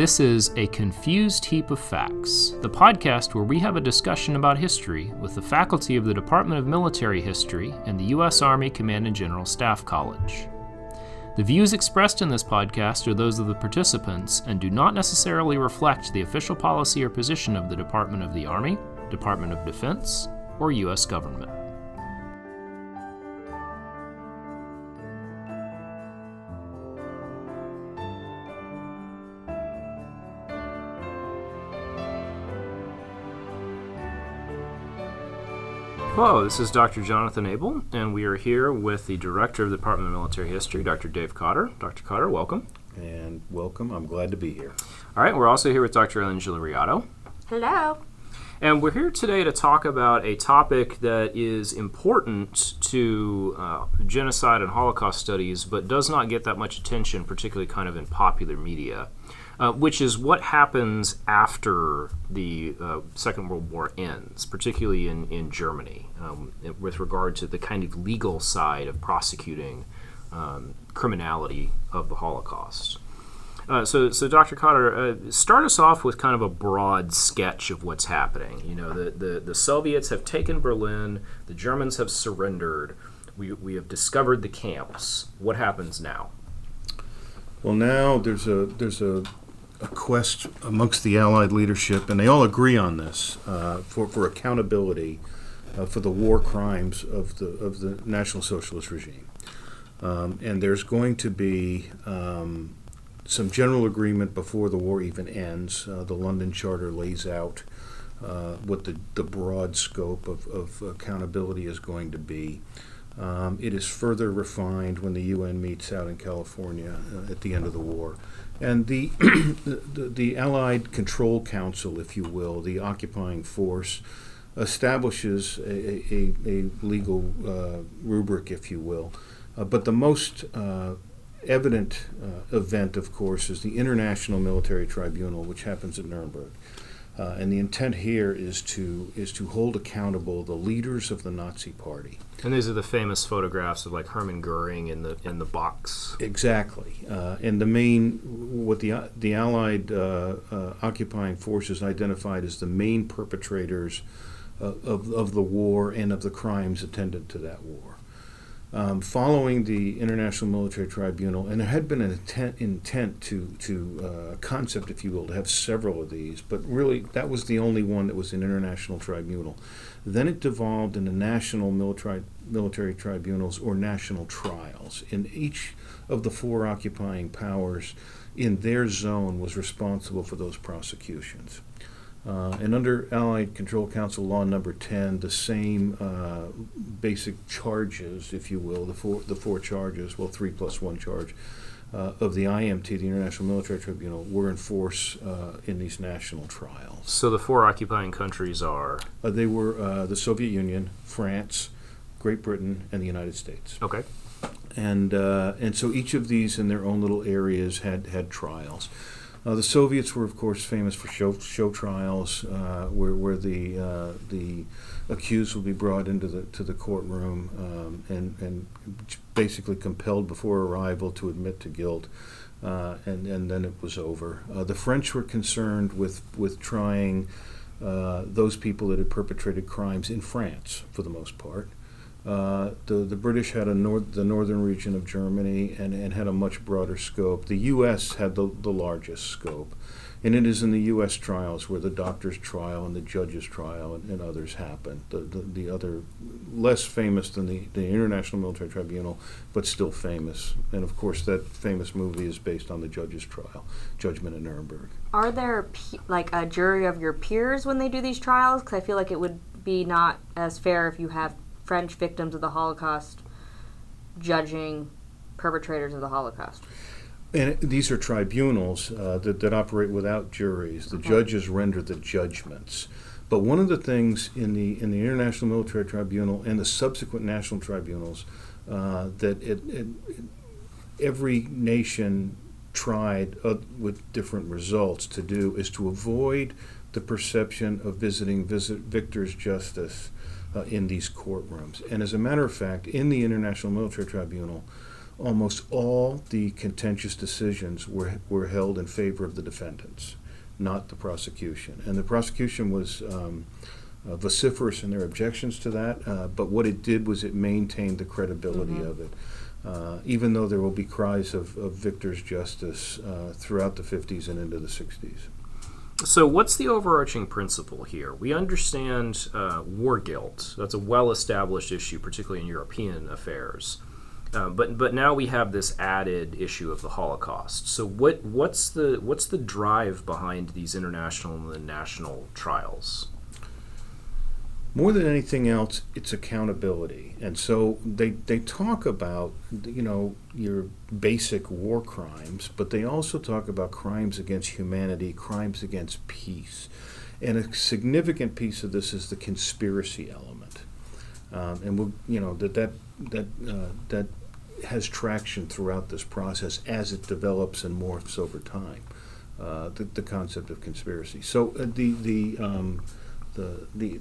This is A Confused Heap of Facts, the podcast where we have a discussion about history with the faculty of the Department of Military History and the U.S. Army Command and General Staff College. The views expressed in this podcast are those of the participants and do not necessarily reflect the official policy or position of the Department of the Army, Department of Defense, or U.S. government. Hello, this is Dr. Jonathan Abel, and we are here with the Director of the Department of Military History, Dr. Dave Cotter. Dr. Cotter, welcome. And welcome. I'm glad to be here. All right, we're also here with Dr. Angela Riotto. Hello. And we're here today to talk about a topic that is important to uh, genocide and Holocaust studies, but does not get that much attention, particularly kind of in popular media uh, which is what happens after the uh, Second World War ends, particularly in, in Germany, um, with regard to the kind of legal side of prosecuting um, criminality of the Holocaust. Uh, so, so Dr. Cotter, uh, start us off with kind of a broad sketch of what's happening. You know, the, the, the Soviets have taken Berlin, the Germans have surrendered, we, we have discovered the camps. What happens now? Well, now there's a there's a a quest amongst the Allied leadership, and they all agree on this uh, for for accountability uh, for the war crimes of the of the National Socialist regime. Um, and there's going to be um, some general agreement before the war even ends. Uh, the London Charter lays out uh, what the, the broad scope of, of accountability is going to be. Um, it is further refined when the UN meets out in California uh, at the end of the war. And the, the, the Allied Control Council, if you will, the occupying force, establishes a, a, a legal uh, rubric, if you will. Uh, but the most uh, evident uh, event, of course, is the International Military Tribunal, which happens at Nuremberg. Uh, and the intent here is to is to hold accountable the leaders of the Nazi Party. And these are the famous photographs of like Hermann Goering in the in the box. Exactly, uh, and the main what the the Allied uh, uh occupying forces identified as the main perpetrators uh, of of the war and of the crimes attendant to that war. Um, following the International Military Tribunal, and there had been an intent, intent to, to uh, concept, if you will, to have several of these, but really that was the only one that was an international tribunal. Then it devolved into national military, military tribunals or national trials. And each of the four occupying powers in their zone was responsible for those prosecutions. Uh, and under Allied Control Council Law Number 10, the same uh, basic charges, if you will, the four, the four charges, well, three plus one charge, uh, of the IMT, the International Military Tribunal, were in force uh, in these national trials. So the four occupying countries are? Uh, they were uh, the Soviet Union, France, Great Britain, and the United States. Okay. And, and so each of these in their own little areas had, had trials. Uh, the Soviets were, of course, famous for show, show trials, uh, where, where the uh, the accused would be brought into the to the courtroom um, and and basically compelled before arrival to admit to guilt, uh, and and then it was over. Uh, the French were concerned with with trying uh, those people that had perpetrated crimes in France, for the most part. Uh, the, the British had a north, the northern region of Germany and, and had a much broader scope. The U.S. had the, the largest scope. And it is in the U.S. trials where the doctor's trial and the judge's trial and, and others happen. The, the, the, other, less famous than the, the International Military Tribunal, but still famous. And of course, that famous movie is based on the judge's trial, Judgment at Nuremberg. Are there pe- like a jury of your peers when they do these trials? Because I feel like it would be not as fair if you have French victims of the Holocaust judging perpetrators of the Holocaust. And these are tribunals uh, that, that operate without juries. The okay. judges render the judgments. But one of the things in the in the International Military Tribunal and the subsequent national tribunals uh, that it, it, it, every nation tried uh, with different results to do is to avoid the perception of visiting visit victor's justice uh, in these courtrooms. And as a matter of fact, in the International Military Tribunal, almost all the contentious decisions were, were held in favor of the defendants, not the prosecution. And the prosecution was um, uh, vociferous in their objections to that, uh, but what it did was it maintained the credibility Mhm. of it. Uh, even though there will be cries of, of victor's justice uh, throughout the 50s and into the 60s. So, what's the overarching principle here? We understand uh, war guilt. That's a well established issue, particularly in European affairs. Uh, but but now we have this added issue of the Holocaust. So what what's the what's the drive behind these international and national trials? More than anything else, it's accountability. And so they, they talk about, you know, your basic war crimes, but they also talk about crimes against humanity, crimes against peace. And a significant piece of this is the conspiracy element. Um, and we'll, you know, that that that uh, that has traction throughout this process as it develops and morphs over time. Uh, the, the concept of conspiracy. So uh, the the um, the the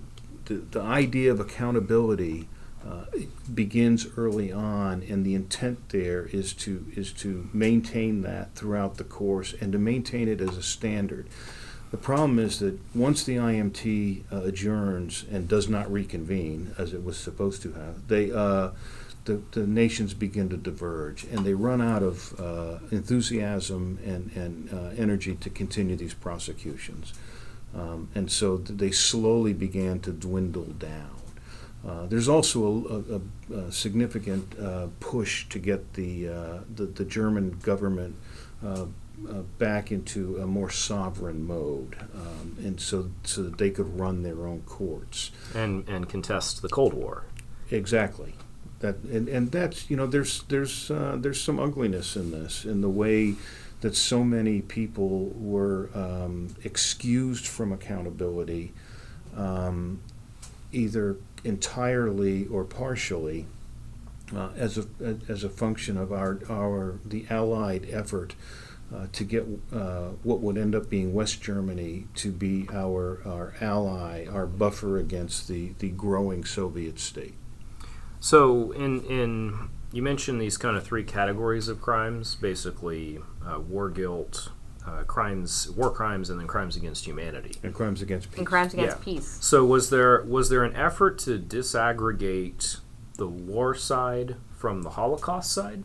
the, the idea of accountability uh, begins early on, and the intent there is to is to maintain that throughout the course and to maintain it as a standard. The problem is that once the IMT uh, adjourns and does not reconvene as it was supposed to have, they uh, the, the nations begin to diverge and they run out of uh, enthusiasm and, and uh, energy to continue these prosecutions. Um, and so they slowly began to dwindle down. Uh, there's also a, a, a significant uh, push to get the, uh, the, the German government uh, uh, back into a more sovereign mode, um, and so so that they could run their own courts. And and contest the Cold War. Exactly. That and, and that's you know there's there's uh, there's some ugliness in this in the way that so many people were um, excused from accountability, um, either entirely or partially, uh, as a as a function of our our the Allied effort. Uh, to get uh, what would end up being West Germany to be our, our ally, our buffer against the, the growing Soviet state. So in in you mentioned these kind of three categories of crimes, basically uh, war guilt, uh, crimes, war crimes, and then crimes against humanity. And crimes against peace. And crimes against Yeah. peace. So was there was there an effort to disaggregate the war side from the Holocaust side?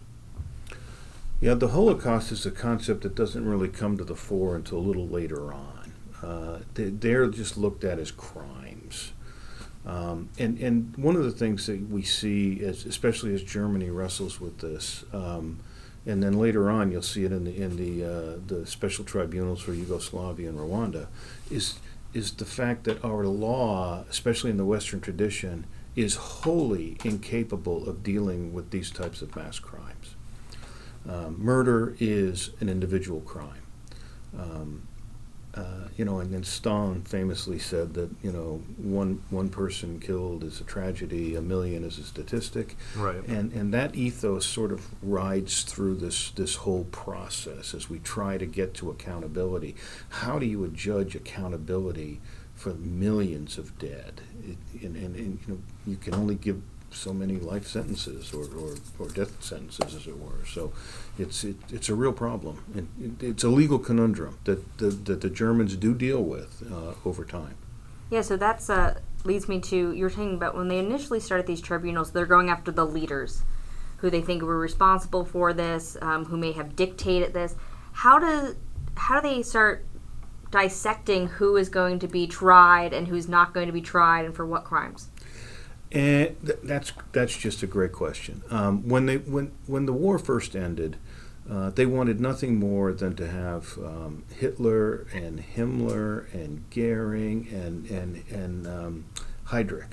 Yeah, the Holocaust is a concept that doesn't really come to the fore until a little later on. Uh, they, they're just looked at as crimes. Um, and, and one of the things that we see, as, especially as Germany wrestles with this, um, and then later on you'll see it in the, in the, uh, the special tribunals for Yugoslavia and Rwanda, is, is the fact that our law, especially in the Western tradition, is wholly incapable of dealing with these types of mass crimes. Um, murder is an individual crime. Um, uh, you know, and then Stalin famously said that you know one one person killed is a tragedy, a million is a statistic, Right. and and that ethos sort of rides through this this whole process as we try to get to accountability. How do you adjudge accountability for millions of dead? It, and, and, and you know you can only give so many life sentences or, or, or death sentences, as it were. So it's it, it's a real problem. And it, it's a legal conundrum that the, that the Germans do deal with uh, over time. Yeah, so that's uh, leads me to you were talking about when they initially started these tribunals, they're going after the leaders, who they think were responsible for this, um, who may have dictated this. How do how do they start dissecting who is going to be tried and who's not going to be tried and for what crimes? And th- that's that's just a great question. Um, when they when when the war first ended, uh, they wanted nothing more than to have um, Hitler and Himmler and Goering and and and um, Heydrich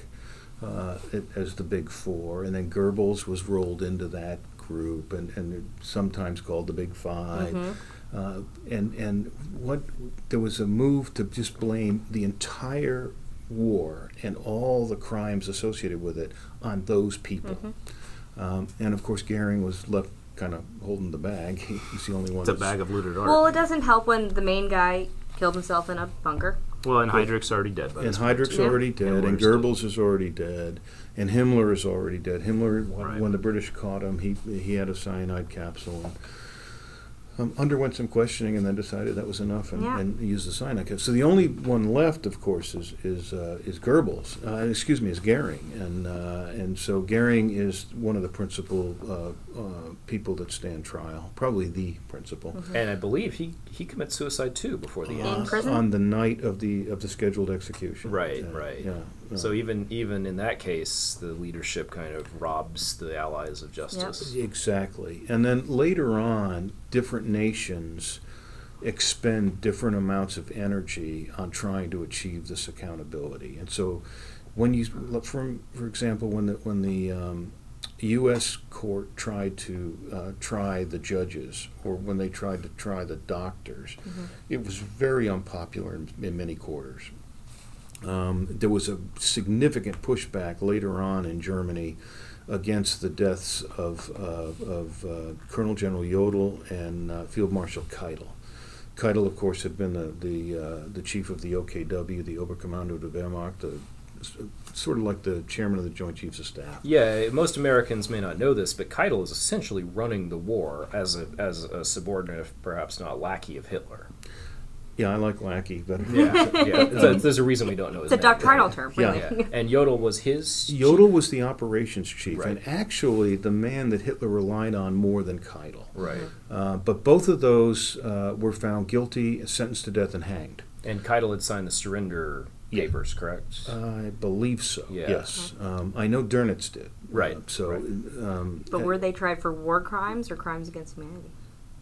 uh, as the big four, and then Goebbels was rolled into that group, and and sometimes called the Big 5 Uh, and and what there was a move to just blame the entire war and all the crimes associated with it on those people. Um, and of course, Goering was left kind of holding the bag. He's the only one. It's a bag of looted art. Well, it doesn't help when the main guy killed himself in a bunker. Well, and Heydrich's already dead. By and this Heydrich's too. already dead, and Himmler's dead. Goebbels is already dead, and Himmler is already dead. Himmler, when, Right. when the British caught him, he he had a cyanide capsule and um, underwent some questioning, and then decided that was enough, and, Yeah. and used the cyanide capsule. So the only one left, of course, is is uh, is Goebbels. Uh, excuse me, is Goering, and uh, and so Goering is one of the principal uh, uh, people that stand trial, probably the principal. And I believe he, he commits suicide too before the In end. prison? on the night of the of the scheduled execution. Right, Uh, right. Yeah. So even even in that case, the leadership kind of robs the allies of justice. Exactly. And then later on, different nations expend different amounts of energy on trying to achieve this accountability. And so, when you, look for, for example, when the, when the um, U.S. court tried to uh, try the judges, or when they tried to try the doctors, it was very unpopular in, in many quarters. Um, there was a significant pushback later on in Germany against the deaths of, uh, of uh, Colonel General Jodl and uh, Field Marshal Keitel. Keitel, of course, had been the the, uh, the chief of the OKW, the Oberkommando der Wehrmacht, the, sort of like the chairman of the Joint Chiefs of Staff. Yeah, most Americans may not know this, but Keitel is essentially running the war as a as a subordinate, if perhaps not lackey of Hitler. Yeah, I like Lackey better. Yeah, yeah. There's, there's a reason we don't know his It's a doctrinal term, Yeah. really. Yeah. And Jodl was his. Jodl was the operations chief, Right. and actually the man that Hitler relied on more than Keitel. Right. Uh, but both of those uh, were found guilty, sentenced to death, and hanged. And Keitel had signed the surrender Yeah. papers, correct? I believe so. Yeah. Yes, um, I know Dönitz did. Right, Uh, so, right. Um, But were they tried for war crimes or crimes against humanity?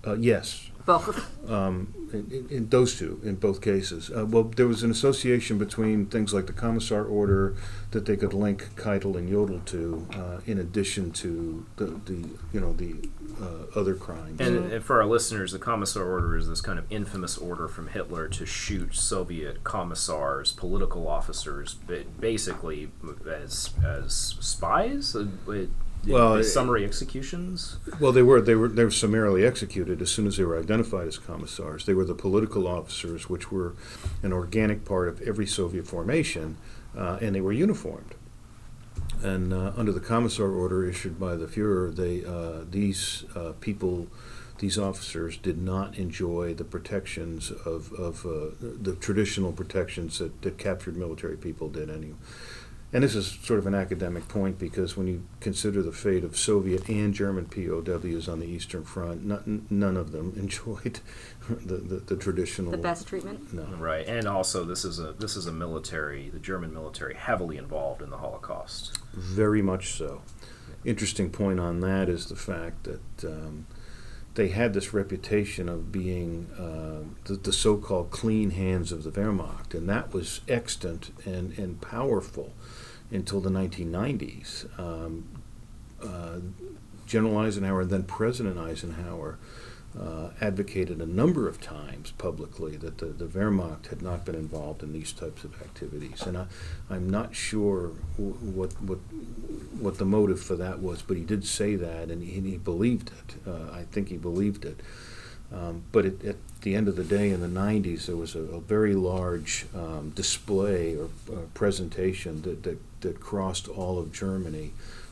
uh, yes, Both. um, in, in- in those two, in both cases. Uh, well, there was an association between things like the Commissar order that they could link Keitel and Jodl to, uh, in addition to the, the you know the uh, other crimes. And, and for our listeners, the Commissar Order is this kind of infamous order from Hitler to shoot Soviet commissars, political officers, ba- basically as as spies. Uh, it- Well, it- summary executions. Well, they were they were they were summarily executed as soon as they were identified as commissars. They were the political officers, which were an organic part of every Soviet formation, uh, and they were uniformed. And uh, under the commissar order issued by the Führer, they uh, these uh, people, these officers, did not enjoy the protections of of uh, the traditional protections that, that captured military people did. Anyway. And this is sort of an academic point because when you consider the fate of Soviet and German POWs on the Eastern Front, not, none of them enjoyed the, the, the traditional. the best treatment? No. Right, and also this is a this is a military, the German military, heavily involved in the Holocaust. Very much so. Interesting point on that is the fact that um, they had this reputation of being uh, the, the so-called clean hands of the Wehrmacht, and that was extant and, and powerful until the 1990s. Um, uh, General Eisenhower, then President Eisenhower, uh, advocated a number of times publicly that the, the Wehrmacht had not been involved in these types of activities. And I, I'm not sure w- what, what, what the motive for that was, but he did say that and he, and he believed it. Uh, I think he believed it. Um, but it, at the end of the day, in the 90s, there was a, a very large um, display or uh, presentation that, that, that crossed all of Germany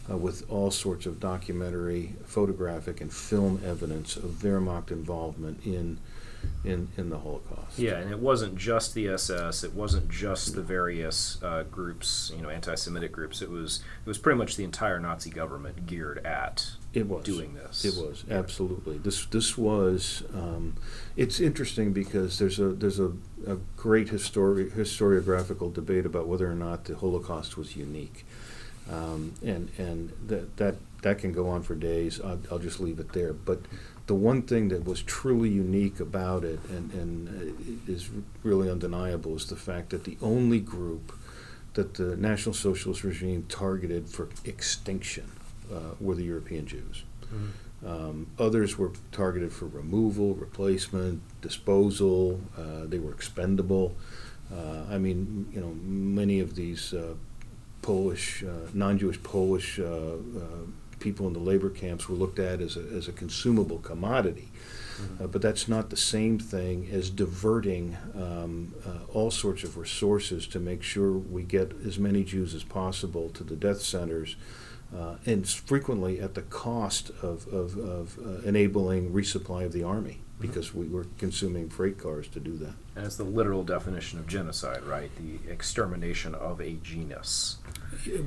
uh, with all sorts of documentary, photographic, and film evidence of Wehrmacht involvement in, in, in the Holocaust. Yeah, and it wasn't just the SS. It wasn't just the various uh, groups, you know, anti-Semitic groups. It was it was pretty much the entire Nazi government geared at It was doing this. It was absolutely this. This was. Um, it's interesting because there's a there's a, a great histori- historiographical debate about whether or not the Holocaust was unique, um, and and that that that can go on for days. I'll, I'll just leave it there. But the one thing that was truly unique about it, and and uh, is really undeniable, is the fact that the only group that the National Socialist regime targeted for extinction uh, were the European Jews. Um, others were targeted for removal, replacement, disposal. Uh, they were expendable. Uh, I mean, you know, many of these uh, Polish, uh, non-Jewish Polish uh, uh, people in the labor camps were looked at as a, as a consumable commodity. Uh, but that's not the same thing as diverting um, uh, all sorts of resources to make sure we get as many Jews as possible to the death centers, uh, and frequently at the cost of, of, of uh, enabling resupply of the army because we were consuming freight cars to do that. And it's the literal definition of genocide, right? The extermination of a genus.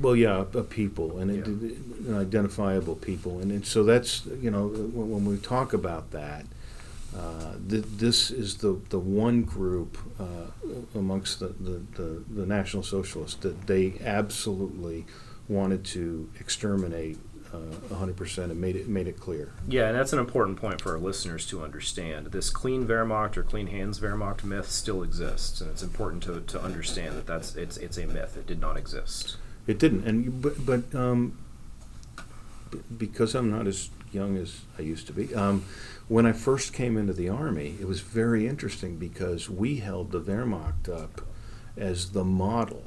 Well, yeah, a people and it, Yeah. an identifiable people, and, and so that's you know when, when we talk about that, uh, th- this is the the one group uh, amongst the, the, the, the National Socialists that they absolutely wanted to exterminate hundred percent and made it made it clear. Yeah, and that's an important point for our listeners to understand. This clean Wehrmacht or clean hands Wehrmacht myth still exists, and it's important to, to understand that that's it's it's a myth. It did not exist. It didn't, and but but um, because I'm not as young as I used to be. Um, when I first came into the army, it was very interesting because we held the Wehrmacht up as the model,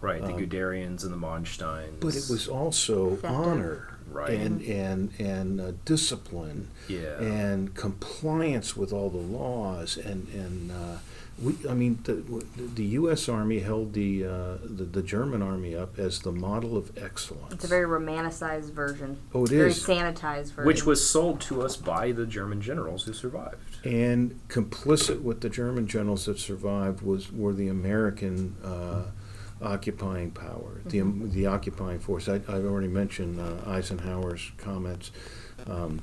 Right, the Um, Guderians and the Mansteins. but it was also Effective. honor Right. and and and uh, discipline yeah. and compliance with all the laws and and uh, we I mean the the U.S. Army held the, uh, the the German Army up as the model of excellence. It's a very romanticized version. Oh, it very is. sanitized version. which was sold to us by the German generals who survived. And complicit with the German generals that survived was were the American uh, occupying power, the the occupying force. I, I've already mentioned uh, Eisenhower's comments, um,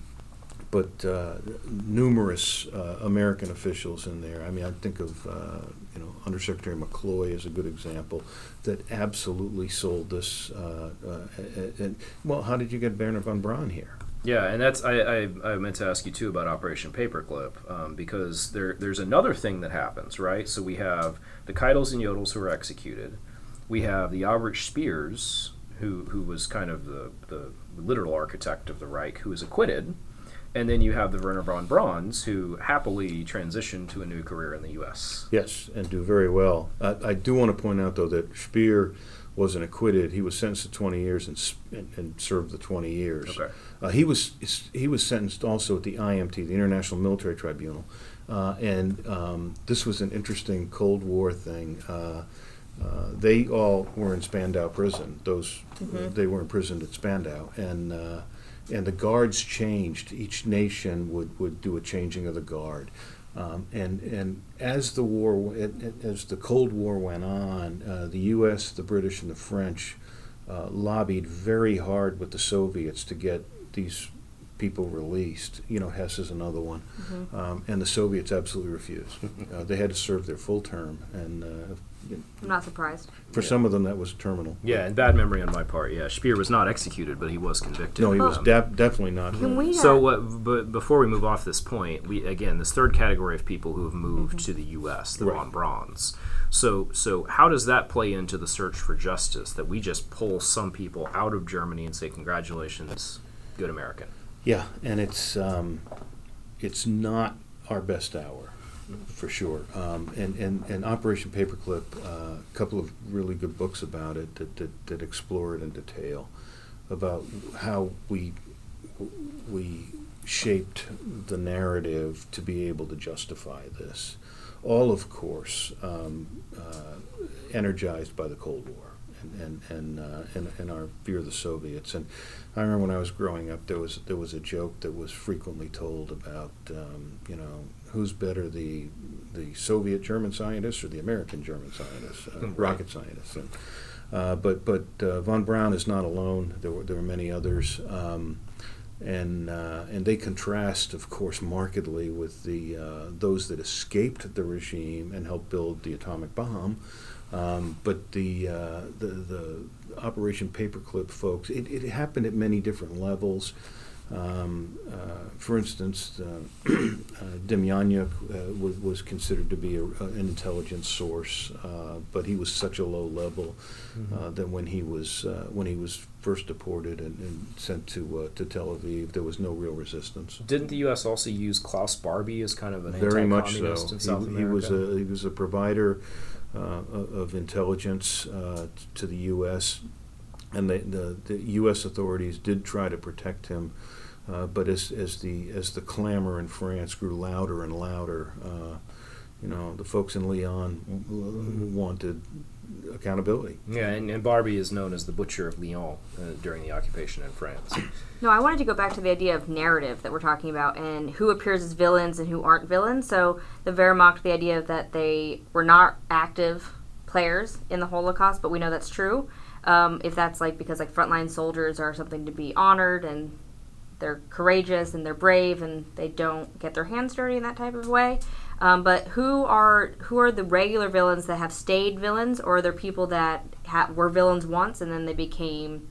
but uh, numerous uh, American officials in there. I mean, I think of uh, you know Undersecretary McCloy as a good example that absolutely sold this. Uh, uh, and well, how did you get Wernher von Braun here? Yeah, and that's I, I, I meant to ask you too about Operation Paperclip um, because there there's another thing that happens, right? So we have the Keitels and Jodls who are executed. We have the Albert Speers, who who was kind of the, the literal architect of the Reich, who was acquitted. And then you have the Wernher von Brauns, who happily transitioned to a new career in the U.S. Yes, and do very well. I, I do want to point out, though, that Speer wasn't acquitted. He was sentenced to 20 years and, and, and served the 20 years. Okay. Uh, he was he was sentenced also at the IMT, the International Military Tribunal, uh, and um, this was an interesting Cold War thing. Uh, uh, they all were in Spandau prison. Those they were imprisoned at Spandau, and uh, and the guards changed. Each nation would, would do a changing of the guard. Um, and and as the war, as the Cold War went on, uh, the U.S., the British, and the French uh, lobbied very hard with the Soviets to get these people released. You know, Hess is another one, um, and the Soviets absolutely refused. uh, they had to serve their full term, and uh, I'm not surprised. for some of them that was terminal. Yeah, and bad memory on my part. Yeah, Speer was not executed, but he was convicted. No, he was Um, de- definitely not. Can we? So, uh, but before we move off this point, we again this third category of people who have moved to the U.S. the Right. von Brauns. So, so how does that play into the search for justice? That we just pull some people out of Germany and say, "Congratulations, good American." Yeah, and it's um, it's not our best hour, for sure. Um, and, and, and Operation Paperclip, uh, a couple of really good books about it that, that, that explore it in detail about how we we shaped the narrative to be able to justify this. All, of course, um, uh, energized by the Cold War and and and, uh, and and our fear of the Soviets. And I remember when I was growing up, there was there was a joke that was frequently told about um, you know who's better the the Soviet German scientists or the American German scientists, uh, Right. rocket scientists. And, uh, but but uh, von Braun is not alone. There were there were many others. Um, and uh, and they contrast, of course, markedly with the uh, those that escaped the regime and helped build the atomic bomb. Um, but the, uh, the the Operation Paperclip folks, it, it happened at many different levels. Um, uh, for instance, uh, uh, Demjanjuk uh, was, was considered to be a, an intelligence source, uh, but he was such a low level uh, that when he was uh, when he was first deported and, and sent to uh, to Tel Aviv, there was no real resistance. Didn't the U.S. also use Klaus Barbie as kind of an Very much so. anti-communist in South He, he was a he was a provider uh, of intelligence uh, to the U.S. and the, the U.S. authorities did try to protect him. Uh, but as, as the as the clamor in France grew louder and louder, uh, you know, the folks in Lyon wanted accountability. Yeah, and, and Barbie is known as the Butcher of Lyon uh, during the occupation in France. No, I wanted to go back to the idea of narrative that we're talking about and who appears as villains and who aren't villains. So the Wehrmacht, the idea that they were not active players in the Holocaust, but we know that's true. Um, if that's like because like frontline soldiers are something to be honored and they're courageous and they're brave and they don't get their hands dirty in that type of way. Um, but who are who are the regular villains that have stayed villains, or are there people that ha- were villains once and then they became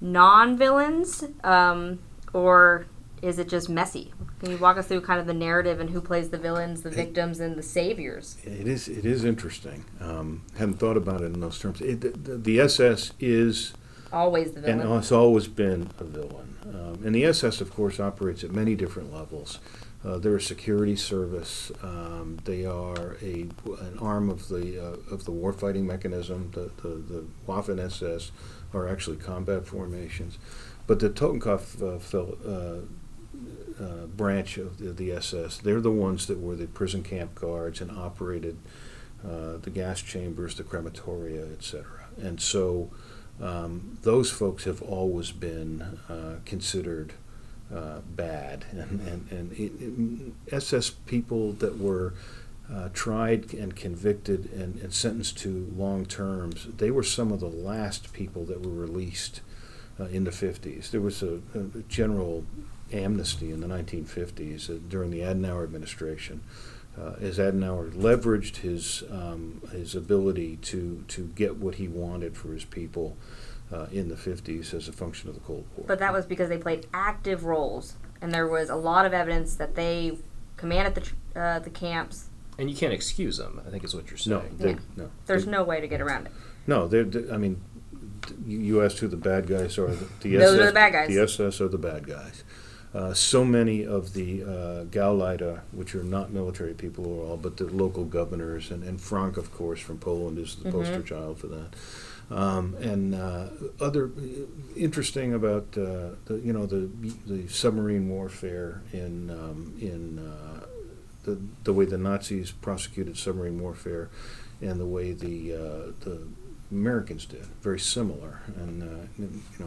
non-villains, um, or is it just messy? Can you walk us through kind of the narrative and who plays the villains, the victims, and the saviors? It is it is interesting. Um, hadn't thought about it in those terms. It, the, the SS is Always the villain, and has always been a villain. Um, and the SS, of course, operates at many different levels. Uh, they're a security service. Um, they are a an arm of the uh, of the warfighting mechanism. The the, the Waffen SS are actually combat formations, but the Totenkopf uh, uh, uh, branch of the, the SS, they're the ones that were the prison camp guards and operated uh, the gas chambers, the crematoria, etc. And so um, those folks have always been uh, considered uh, bad, and and, and it, it, SS people that were uh, tried and convicted and, and sentenced to long terms, they were some of the last people that were released uh, in the 50s. There was a, a general amnesty in the 1950s uh, during the Adenauer administration. Uh, as Adenauer leveraged his um, his ability to to get what he wanted for his people uh, in the 50s as a function of the Cold War. But that was because they played active roles, and there was a lot of evidence that they commanded the tr- uh, the camps. And you can't excuse them, I think is what you're saying. they, Yeah. no, There's they- no way to get around it. no. They're, they I mean, you you asked who the bad guys are. The, the Those SS, are the bad guys. The SS are the bad guys. Uh, so many of the uh, Gauleiter, which are not military people at all, but the local governors, and, and Frank, of course, from Poland is the Mm-hmm. poster child for that. Um, and uh, other interesting about uh, the you know the the submarine warfare in um, in uh, the the way the Nazis prosecuted submarine warfare, and the way the uh, the Americans did very similar. And uh, you know,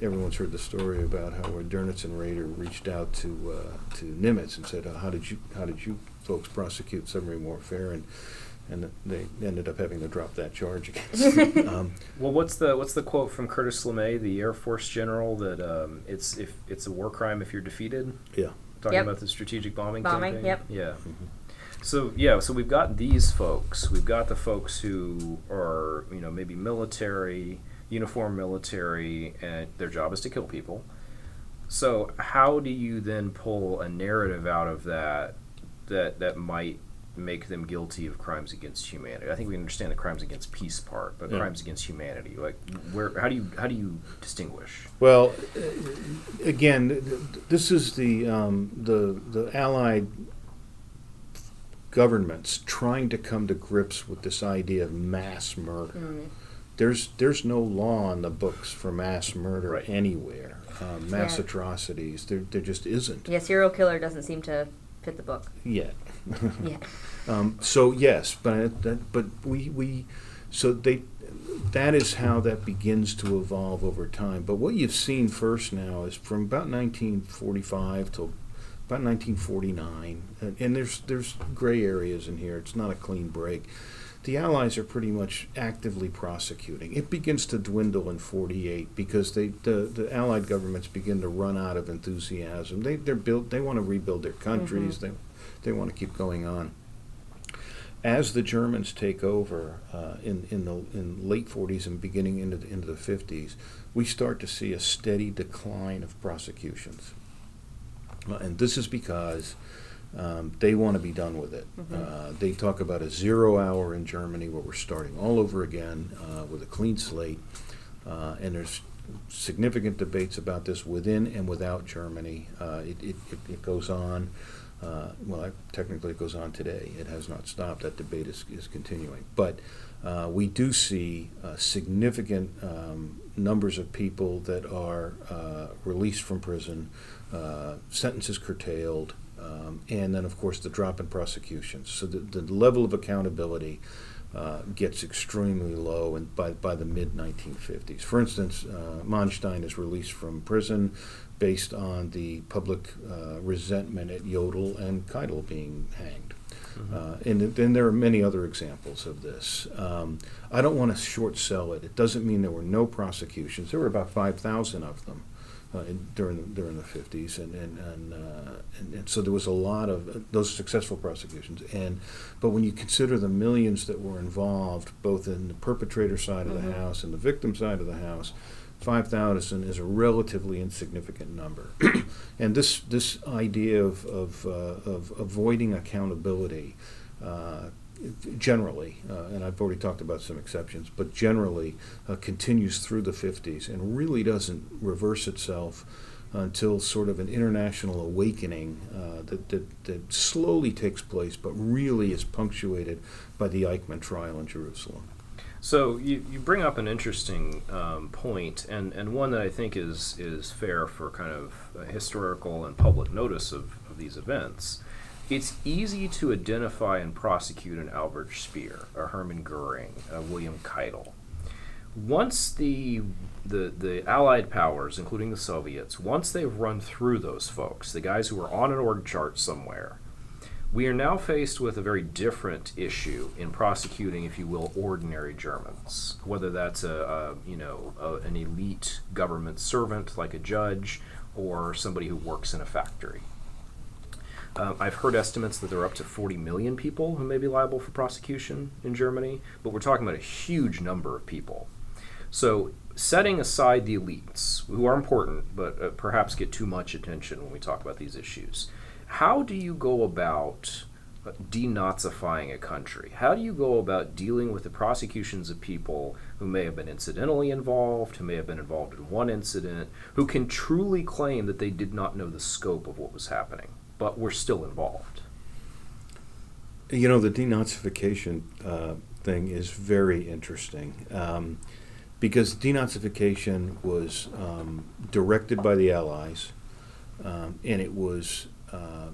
everyone's heard the story about how where Dönitz and Raeder reached out to uh, to Nimitz and said, uh, "How did you how did you folks prosecute submarine warfare?" and and they ended up having to drop that charge against them. um, Well, what's the what's the quote from Curtis LeMay, the Air Force general, that um, it's if it's a war crime if you're defeated? yeah. Talking Yep. about the strategic bombing. Bombing, campaign? yep. Yeah. So yeah, so we've got these folks. We've got the folks who are you know maybe military, uniform military, and their job is to kill people. So how do you then pull a narrative out of that that that might make them guilty of crimes against humanity? I think we understand the crimes against peace part, but Yeah. crimes against humanity, like where how do you how do you distinguish? Well, uh, again, th- th- this is the um, the the Allied governments trying to come to grips with this idea of mass murder. There's there's no law in the books for mass murder Right. anywhere. Um, mass Yeah. atrocities, there, there just isn't Yeah, serial killer doesn't seem to fit the book. yet. Yeah. Um, so yes, but that, but we we so they that is how that begins to evolve over time. But what you've seen first now is from about 1945 till about 1949, and, and there's there's gray areas in here. It's not a clean break. The Allies are pretty much actively prosecuting. It begins to dwindle in 48 because they the, the Allied governments begin to run out of enthusiasm. They they're built. They want to rebuild their countries. They they want to keep going on as the Germans take over uh, in in the in late 40s and beginning into the, into the 50s, we start to see a steady decline of prosecutions, Uh, and this is because um, they want to be done with it. Uh, they talk about a zero hour in Germany where we're starting all over again uh, with a clean slate, uh, and there's significant debates about this within and without Germany. Uh, it, it, it, goes on. Uh, well, I- technically, it goes on today. It has not stopped. That debate is, is continuing. But uh, we do see uh, significant um, numbers of people that are uh, released from prison, uh, sentences curtailed, um, and then, of course, the drop in prosecutions. So the, the level of accountability uh, gets extremely low and by, by the mid 1950s. For instance, uh, Manstein is released from prison based on the public uh, resentment at Jodl and Keitel being hanged. Uh, and then there are many other examples of this. Um, I don't want to short sell it. It doesn't mean there were no prosecutions. There were about 5,000 of them uh, in, during, the, during the 50s. And, and, and, uh, and, and so there was a lot of uh, those successful prosecutions. And, but when you consider the millions that were involved, both in the perpetrator side of the house and the victim side of the house, 5,000 is a relatively insignificant number. and this, this idea of, of, uh, of avoiding accountability uh, generally, uh, and I've already talked about some exceptions, but generally uh, continues through the 50s and really doesn't reverse itself until sort of an international awakening uh, that, that, that slowly takes place, but really is punctuated by the Eichmann trial in Jerusalem. So you, you bring up an interesting um, point, and, and one that I think is is fair for kind of historical and public notice of, of these events. It's easy to identify and prosecute an Albert Speer, a Hermann Goering, a William Keitel. Once the, the the Allied powers, including the Soviets, once they've run through those folks, the guys who are on an org chart somewhere, we are now faced with a very different issue in prosecuting, if you will, ordinary Germans. Whether that's a, a you know a, an elite government servant like a judge, or somebody who works in a factory. Uh, I've heard estimates that there are up to 40 million people who may be liable for prosecution in Germany, but we're talking about a huge number of people. So, setting aside the elites, who are important but uh, perhaps get too much attention when we talk about these issues, how do you go about uh, denazifying a country? How do you go about dealing with the prosecutions of people who may have been incidentally involved, who may have been involved in one incident, who can truly claim that they did not know the scope of what was happening, but we're still involved? You know, the denazification uh, thing is very interesting um, because denazification was um, directed by the Allies um, and it was uh,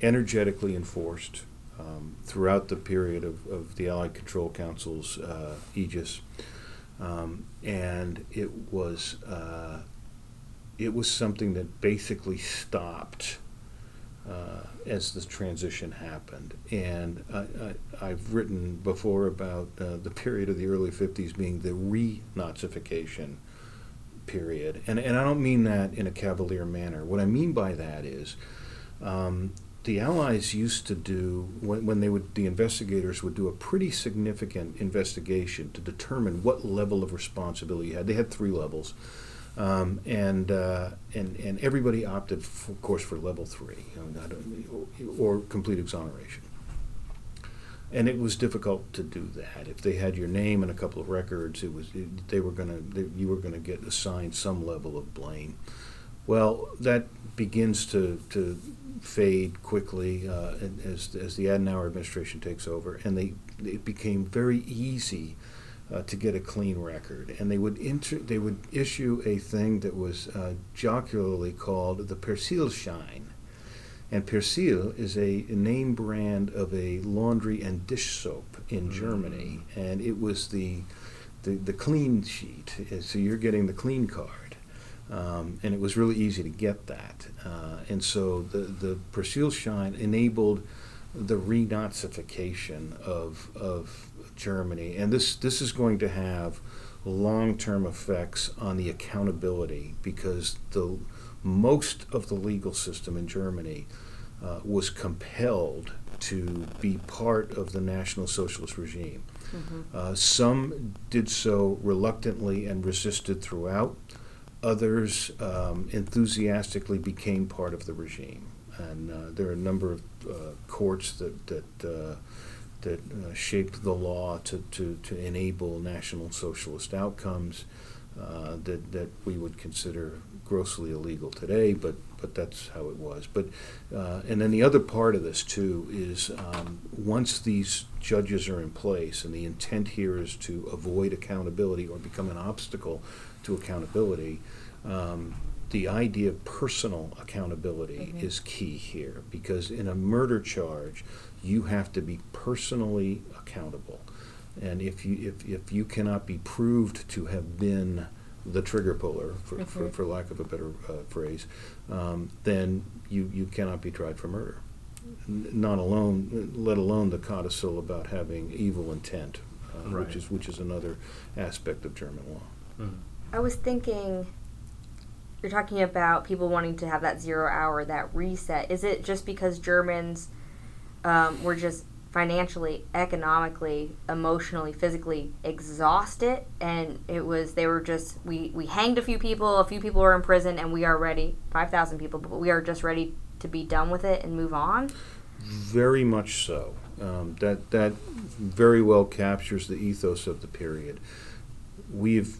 energetically enforced um, throughout the period of, of the Allied Control Council's uh, aegis. Um, and it was uh, it was something that basically stopped uh, as the transition happened. And I, have written before about uh, the period of the early 50s being the re-Nazification period. And, and I don't mean that in a cavalier manner. What I mean by that is um, the Allies used to do, when, when they would, the investigators would do a pretty significant investigation to determine what level of responsibility you had. They had three levels. Um, and, uh, and and everybody opted, of course, for level three, you know, or, or complete exoneration. And it was difficult to do that. If they had your name and a couple of records, it was it, they were going to you were to get assigned some level of blame. Well, that begins to, to fade quickly uh, as, as the Adenauer administration takes over, and they it became very easy uh, to get a clean record. And they would inter- they would issue a thing that was uh, jocularly called the Persil Shine. And Persil is a name brand of a laundry and dish soap in Germany, and it was the, the the clean sheet. So you're getting the clean card, um, and it was really easy to get that. Uh, and so the the Persil Shine enabled the renazification of of Germany, and this this is going to have long-term effects on the accountability because the most of the legal system in Germany uh, was compelled to be part of the National Socialist regime. Uh, some did so reluctantly and resisted throughout. Others um, enthusiastically became part of the regime. And uh, there are a number of uh, courts that, that uh, that uh, shaped the law to, to, to enable National Socialist outcomes uh, that, that we would consider grossly illegal today, but, but that's how it was. But uh, and then the other part of this too is um, once these judges are in place, and the intent here is to avoid accountability or become an obstacle to accountability. Um, the idea of personal accountability is key here because in a murder charge, you have to be personally accountable. And if you if, if you cannot be proved to have been the trigger puller, for, for, for lack of a better uh, phrase, um, then you, you cannot be tried for murder. N- not alone, let alone the codicil about having evil intent, uh, Right. which is which is another aspect of German law. I was thinking, you're talking about people wanting to have that zero hour, that reset. Is it just because Germans um, were just financially, economically, emotionally, physically exhausted, and it was they were just we we hanged a few people, a few people were in prison, and we are ready, five thousand people, but we are just ready to be done with it and move on. Very much so. Um, that that very well captures the ethos of the period. We've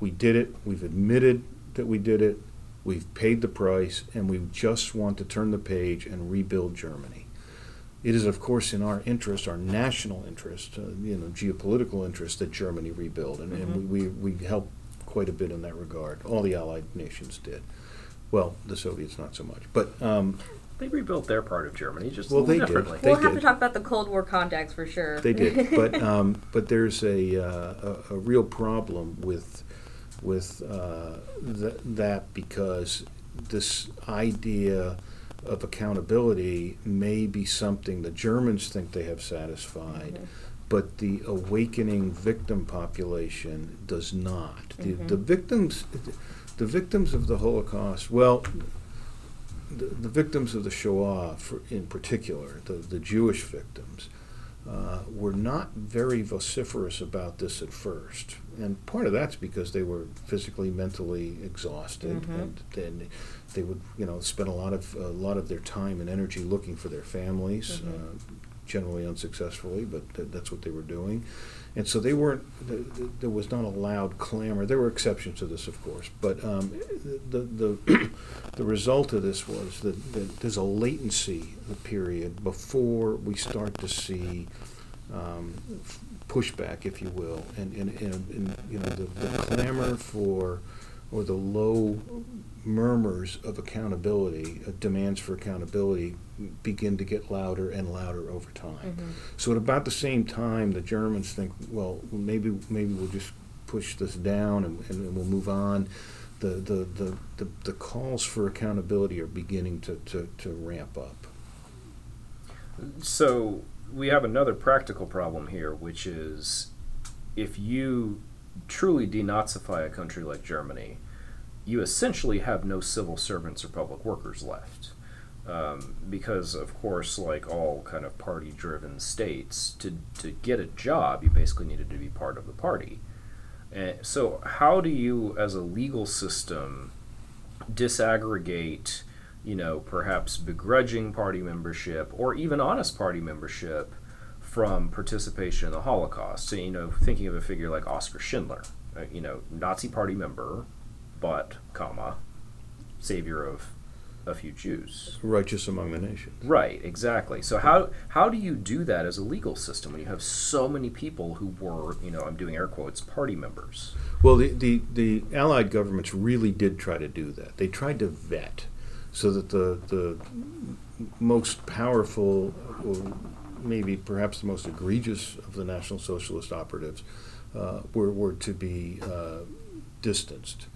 we did it. We've admitted that we did it. We've paid the price, and we just want to turn the page and rebuild Germany. It is, of course, in our interest, our national interest, uh, you know, geopolitical interest, that Germany rebuild, and, and we, we we helped quite a bit in that regard. All the Allied nations did. Well, the Soviets not so much, but um, They rebuilt their part of Germany just Well, a they little did. differently. They we'll have did. to talk about the Cold War context for sure. They did, but um, but there's a, uh, a a real problem with with uh, th- that because this idea of accountability may be something the Germans think they have satisfied, but the awakening victim population does not. The, the victims, the victims of the Holocaust. Well, the, the victims of the Shoah, in particular, the, the Jewish victims, uh, were not very vociferous about this at first. And part of that's because they were physically, mentally exhausted, and then they would, you know, spend a lot of a lot of their time and energy looking for their families, uh, generally unsuccessfully, but th- that's what they were doing. And so they weren't. th- th- There was not a loud clamor. There were exceptions to this, of course, but um, the the the result of this was that, that there's a latency period before we start to see um, pushback, if you will, and, and, and, and you know the, the clamor for or the low murmurs of accountability, uh, demands for accountability, begin to get louder and louder over time. So at about the same time, the Germans think, well, maybe maybe we'll just push this down and, and we'll move on. The, the, the, the, the calls for accountability are beginning to, to, to ramp up. So we have another practical problem here, which is if you truly denazify a country like Germany, you essentially have no civil servants or public workers left. Um, because, of course, like all kind of party driven states, to, to get a job, you basically needed to be part of the party. And so, how do you, as a legal system, disaggregate, you know, perhaps begrudging party membership or even honest party membership from participation in the Holocaust? So, you know, thinking of a figure like Oskar Schindler, uh, you know, Nazi party member, but, comma, savior of a few Jews. Righteous among the nations. Right, exactly. So how how do you do that as a legal system when you have so many people who were, you know, I'm doing air quotes, party members? Well, the, the, the Allied governments really did try to do that. They tried to vet so that the, the most powerful, or maybe perhaps the most egregious of the National Socialist operatives, uh, were, were to be uh, distanced.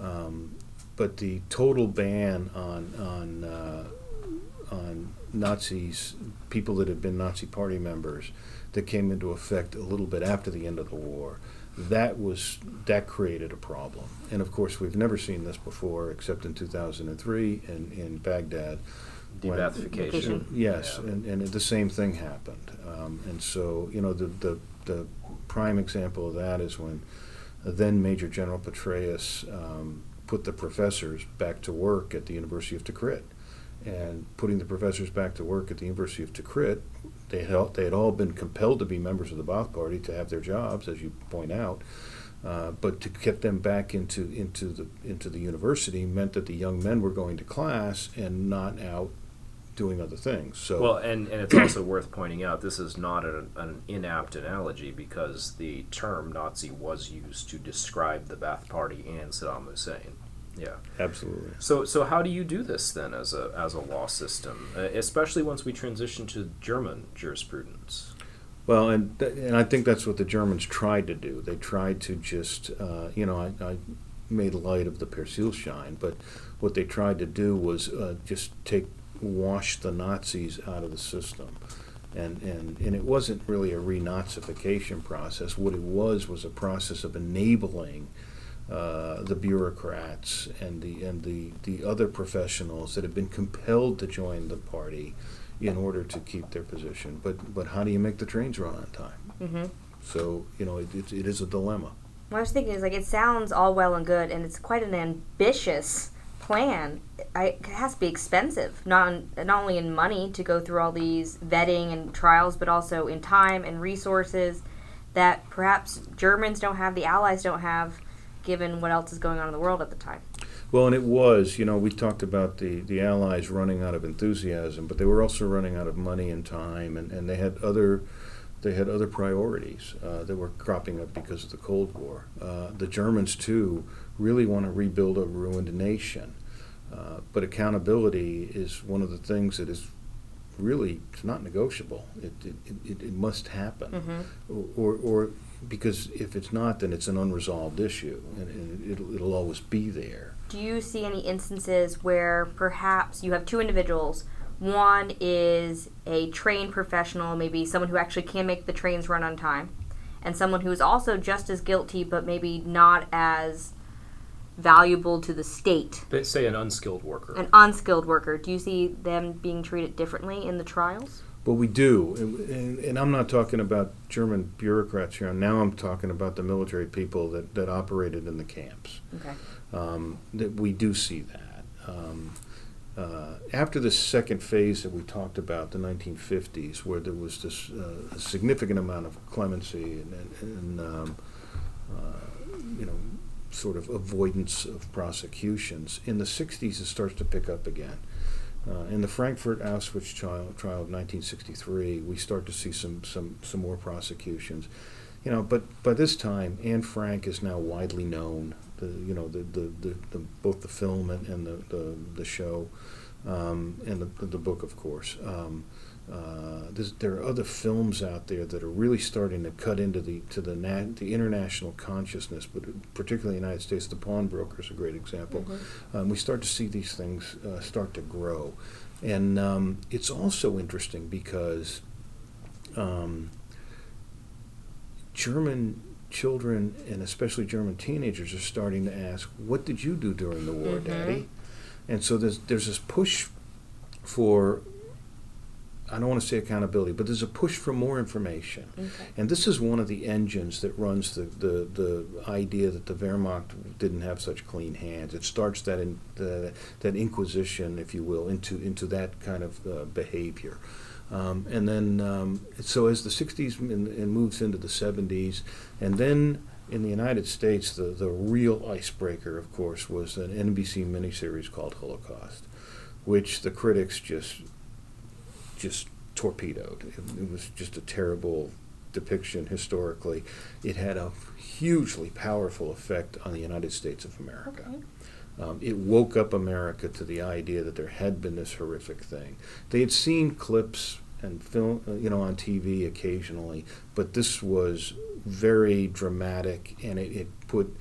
Um, but the total ban on, on, uh, on Nazis, people that had been Nazi party members, that came into effect a little bit after the end of the war, that was that created a problem. And of course, we've never seen this before, except in 2003 in, in Baghdad. De-Ba'athification. Yes, Yeah. and, and the same thing happened. Um, and so, you know, the, the, the prime example of that is when then Major General Petraeus um, put the professors back to work at the University of Tikrit. And putting the professors back to work at the University of Tikrit, they had, all- they had all been compelled to be members of the Ba'ath Party to have their jobs, as you point out. Uh, but to get them back into into the into the university meant that the young men were going to class and not out doing other things. So Well, and, and it's also worth pointing out this is not an, an inapt analogy because the term Nazi was used to describe the Ba'ath Party and Saddam Hussein. Yeah. absolutely. So so how do you do this then as a as a law system, uh, especially once we transition to German jurisprudence? Well, and th- and I think that's what the Germans tried to do. They tried to just, uh, you know, I, I made light of the Persilschein, but what they tried to do was uh, just take wash the Nazis out of the system, and and and it wasn't really a renazification process. What it was was a process of enabling. Uh, the bureaucrats and the and the, the other professionals that have been compelled to join the party in order to keep their position. But but how do you make the trains run on time? Mm-hmm. So you know it, it, it is a dilemma. What I was thinking is like it sounds all well and good, and it's quite an ambitious plan. I, it has to be expensive, not not only in money to go through all these vetting and trials, but also in time and resources that perhaps Germans don't have, the Allies don't have, given what else is going on in the world at the time. Well, and it was, you know, we talked about the, the Allies running out of enthusiasm, but they were also running out of money and time, and, and they had other they had other priorities uh, that were cropping up because of the Cold War. Uh, the Germans too really want to rebuild a ruined nation, uh, but accountability is one of the things that is really it's not negotiable. It it, it, it must happen, Mm-hmm. or, or because if it's not, then it's an unresolved issue, and, and it'll, it'll always be there. Do you see any instances where perhaps you have two individuals? One is a trained professional, maybe someone who actually can make the trains run on time, and someone who is also just as guilty but maybe not as valuable to the state, They say an unskilled worker. an unskilled worker. Do you see them being treated differently in the trials? But we do, and, and, and I'm not talking about German bureaucrats here. Now I'm talking about the military people that, that operated in the camps. Okay. Um, that we do see that. Um, uh, after the second phase that we talked about, the 1950s, where there was this uh, significant amount of clemency and, and, and um, uh, you know, sort of avoidance of prosecutions, in the 60s it starts to pick up again. Uh, in the Frankfurt Auschwitz trial, trial of 1963, we start to see some, some, some more prosecutions. You know, but by this time, Anne Frank is now widely known. The you know the the, the, the both the film and, and the, the the show, um, and the the book, of course. Um, uh, there are other films out there that are really starting to cut into the to the nat- the international consciousness, but particularly in the United States, the Pawnbroker is a great example. Um, we start to see these things uh, start to grow, and um, it's also interesting because um, German children and especially German teenagers are starting to ask, "What did you do during the war, Mhm. Daddy?" And so there's there's this push for I don't want to say accountability, but there's a push for more information. Okay. And this is one of the engines that runs the, the, the idea that the Wehrmacht didn't have such clean hands. It starts that in, the, that inquisition, if you will, into into that kind of uh, behavior. Um, and then, um, so as the 60s and, and moves into the 70s, and then in the United States, the, the real icebreaker, of course, was an NBC miniseries called Holocaust, which the critics just just torpedoed. It, it was just a terrible depiction historically. It had a hugely powerful effect on the United States of America. Okay. Um, it woke up America to the idea that there had been this horrific thing. They had seen clips and film, uh, you know, on TV occasionally, but this was very dramatic, and it, it put,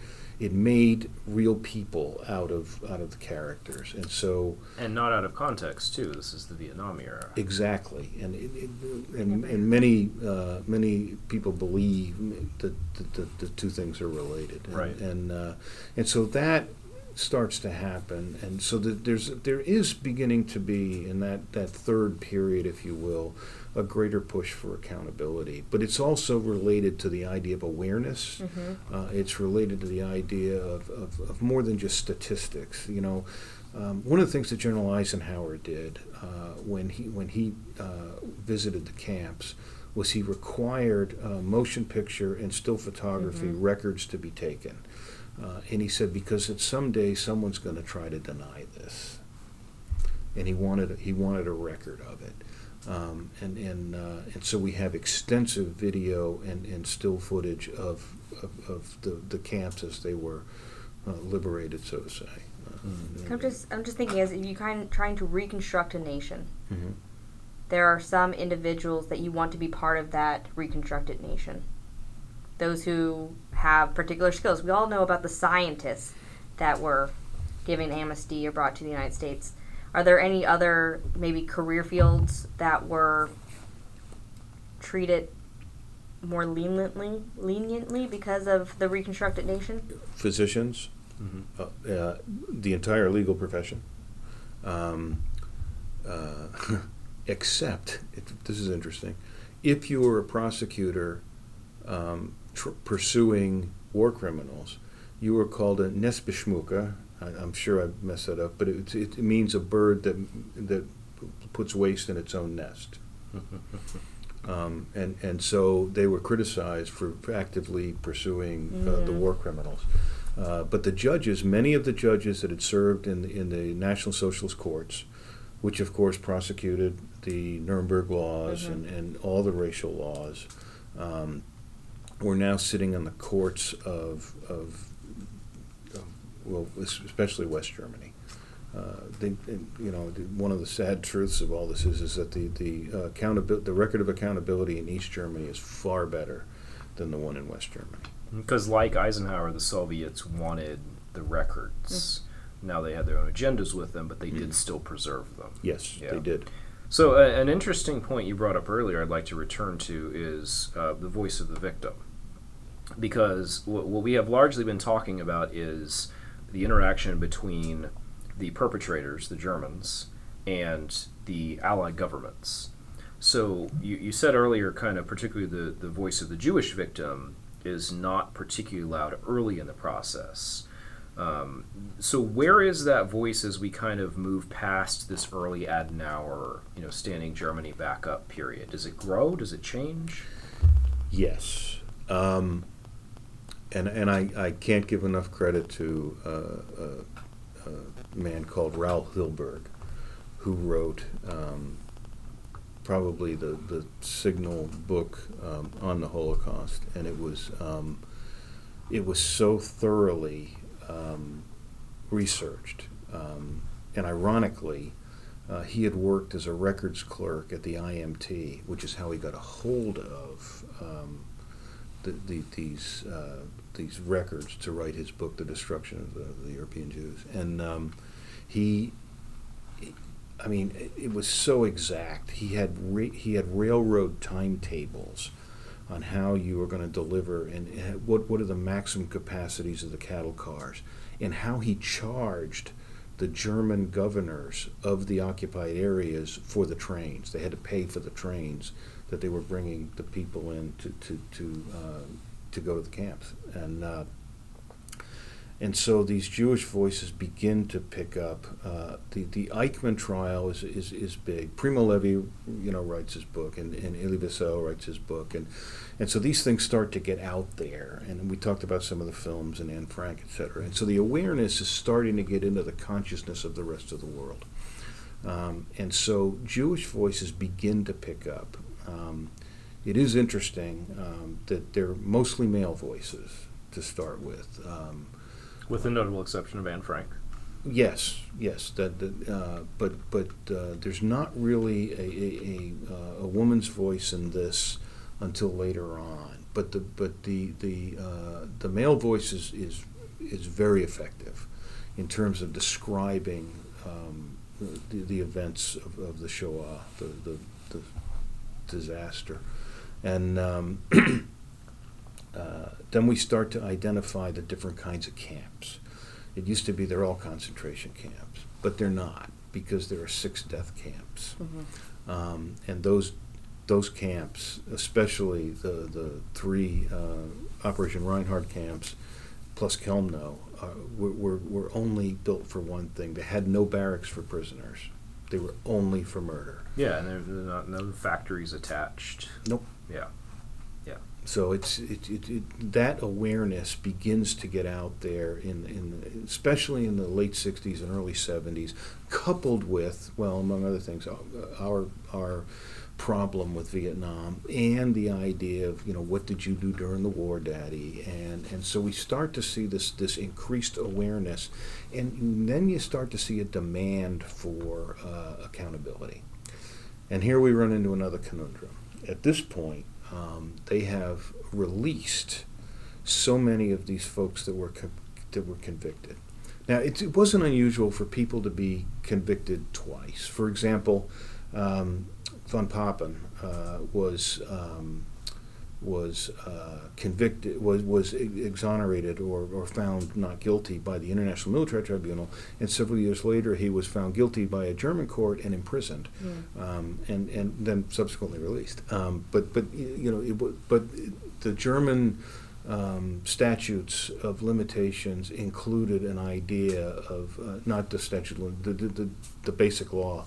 it made real people out of out of the characters, and so and not out of context too. This is the Vietnam era. exactly, and it, it, and, and many uh, many people believe that the, the, the two things are related, and, Right. And uh, and so that starts to happen, and so that there's there is beginning to be in that that third period, if you will, a greater push for accountability. But it's also related to the idea of awareness. Mm-hmm. Uh, it's related to the idea of, of, of more than just statistics. You know, um, one of the things that General Eisenhower did uh, when he when he uh, visited the camps was he required uh, motion picture and still photography records to be taken. Uh, and he said because it's someday someone's going to try to deny this, and he wanted he wanted a record of it. Um, and and uh, and so we have extensive video and, and still footage of of, of the, the camps as they were uh, liberated, so to say. Uh, I'm just I'm just thinking as you kind of trying to reconstruct a nation. Mhm. There are some individuals that you want to be part of that reconstructed nation. Those who have particular skills. We all know about the scientists that were given amnesty or brought to the United States. Are there any other maybe career fields that were treated more leniently leniently because of the reconstructed nation? physicians, uh, uh, the entire legal profession, um, uh, except it, this is interesting. If you were a prosecutor um, tr- pursuing war criminals, you were called a Nestbeschmutzer. I, I'm sure I messed that up, but it, it, means a bird that that puts waste in its own nest. Um, and, and so they were criticized for actively pursuing uh, the war criminals. Uh, but the judges, many of the judges that had served in the, in the National Socialist courts, which of course prosecuted the Nuremberg laws and, and all the racial laws, um, were now sitting on the courts of, of, of well, especially West Germany. Uh, they, you know, one of the sad truths of all this is, is that the the uh, accountability, the record of accountability in East Germany is far better than the one in West Germany. Because, like Eisenhower, the Soviets wanted the records. Now they had their own agendas with them, but they did still preserve them. Yes, Yeah. they did. So, uh, an interesting point you brought up earlier, I'd like to return to, is uh, the voice of the victim. Because what, what we have largely been talking about is the interaction between the perpetrators, the Germans, and the Allied governments. So, you, you said earlier, kind of particularly the, the voice of the Jewish victim is not particularly loud early in the process. Um, so where is that voice as we kind of move past this early Adenauer, you know, standing Germany back up period? Does it grow? Does it change? Yes. Um, and and I, I can't give enough credit to uh, a, a man called Raoul Hilberg, who wrote um, probably the, the signal book um, on the Holocaust, and it was um, it was so thoroughly um, researched, um, and ironically, uh, he had worked as a records clerk at the IMT, which is how he got a hold of um, the, the, these uh, these records to write his book, "The Destruction of the, the European Jews." And um, he, I mean, it, it was so exact. He had he had railroad timetables on how you were going to deliver and uh, what what are the maximum capacities of the cattle cars, and how he charged the German governors of the occupied areas for the trains. They had to pay for the trains that they were bringing the people in to to to, uh, to go to the camps, and uh, and so these Jewish voices begin to pick up. Uh, the the Eichmann trial is, is is big. Primo Levi, you know, writes his book, and and Elie Wiesel writes his book, and and so these things start to get out there. And we talked about some of the films and Anne Frank, et cetera. And so the awareness is starting to get into the consciousness of the rest of the world. Um, and so Jewish voices begin to pick up. Um, it is interesting um, that they're mostly male voices to start with. Um, With the notable exception of Anne Frank. Yes, yes, that, that uh, but but uh, there's not really a a, a, uh, a woman's voice in this until later on. But the but the the uh, the male voice is, is is very effective in terms of describing um, the, the events of, of the Shoah, the, the, the disaster, and um, uh, then we start to identify the different kinds of camps. It used to be they're all concentration camps, but they're not because there are six death camps, um, and those those camps, especially the the three uh, Operation Reinhard camps, plus Chelmno, uh, were, were were only built for one thing. They had no barracks for prisoners. They were only for murder. Yeah, and there are not no factories attached. Nope. Yeah. Yeah. So it's it, it, it, that awareness begins to get out there in in especially in the late '60s and early '70s, coupled with well, among other things, uh, our our problem with Vietnam and the idea of you know what did you do during the war, Daddy, and and so we start to see this this increased awareness, and then you start to see a demand for uh, accountability, and here we run into another conundrum. At this point um, they have released so many of these folks that were co- that were convicted. Now, it, it, wasn't unusual for people to be convicted twice. For example, um, von Papen uh, was um, was uh, convicted, was was exonerated or, or found not guilty by the International Military Tribunal, and several years later he was found guilty by a German court and imprisoned, yeah. um, and and then subsequently released. Um, but but you know it, but the German um, statutes of limitations included an idea of uh, not the statute the, the, the, the basic law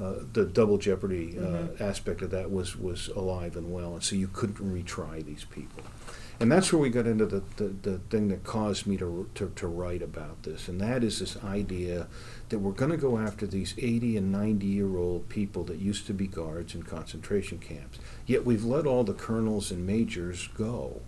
uh, the double jeopardy uh, mm-hmm. aspect of that was was alive and well, and so you couldn't retry these people. And that's where we got into the, the, the thing that caused me to, to, to write about this, and that is this idea that we're going to go after these 80 and 90 year old people that used to be guards in concentration camps. Yet we've let all the colonels and majors go.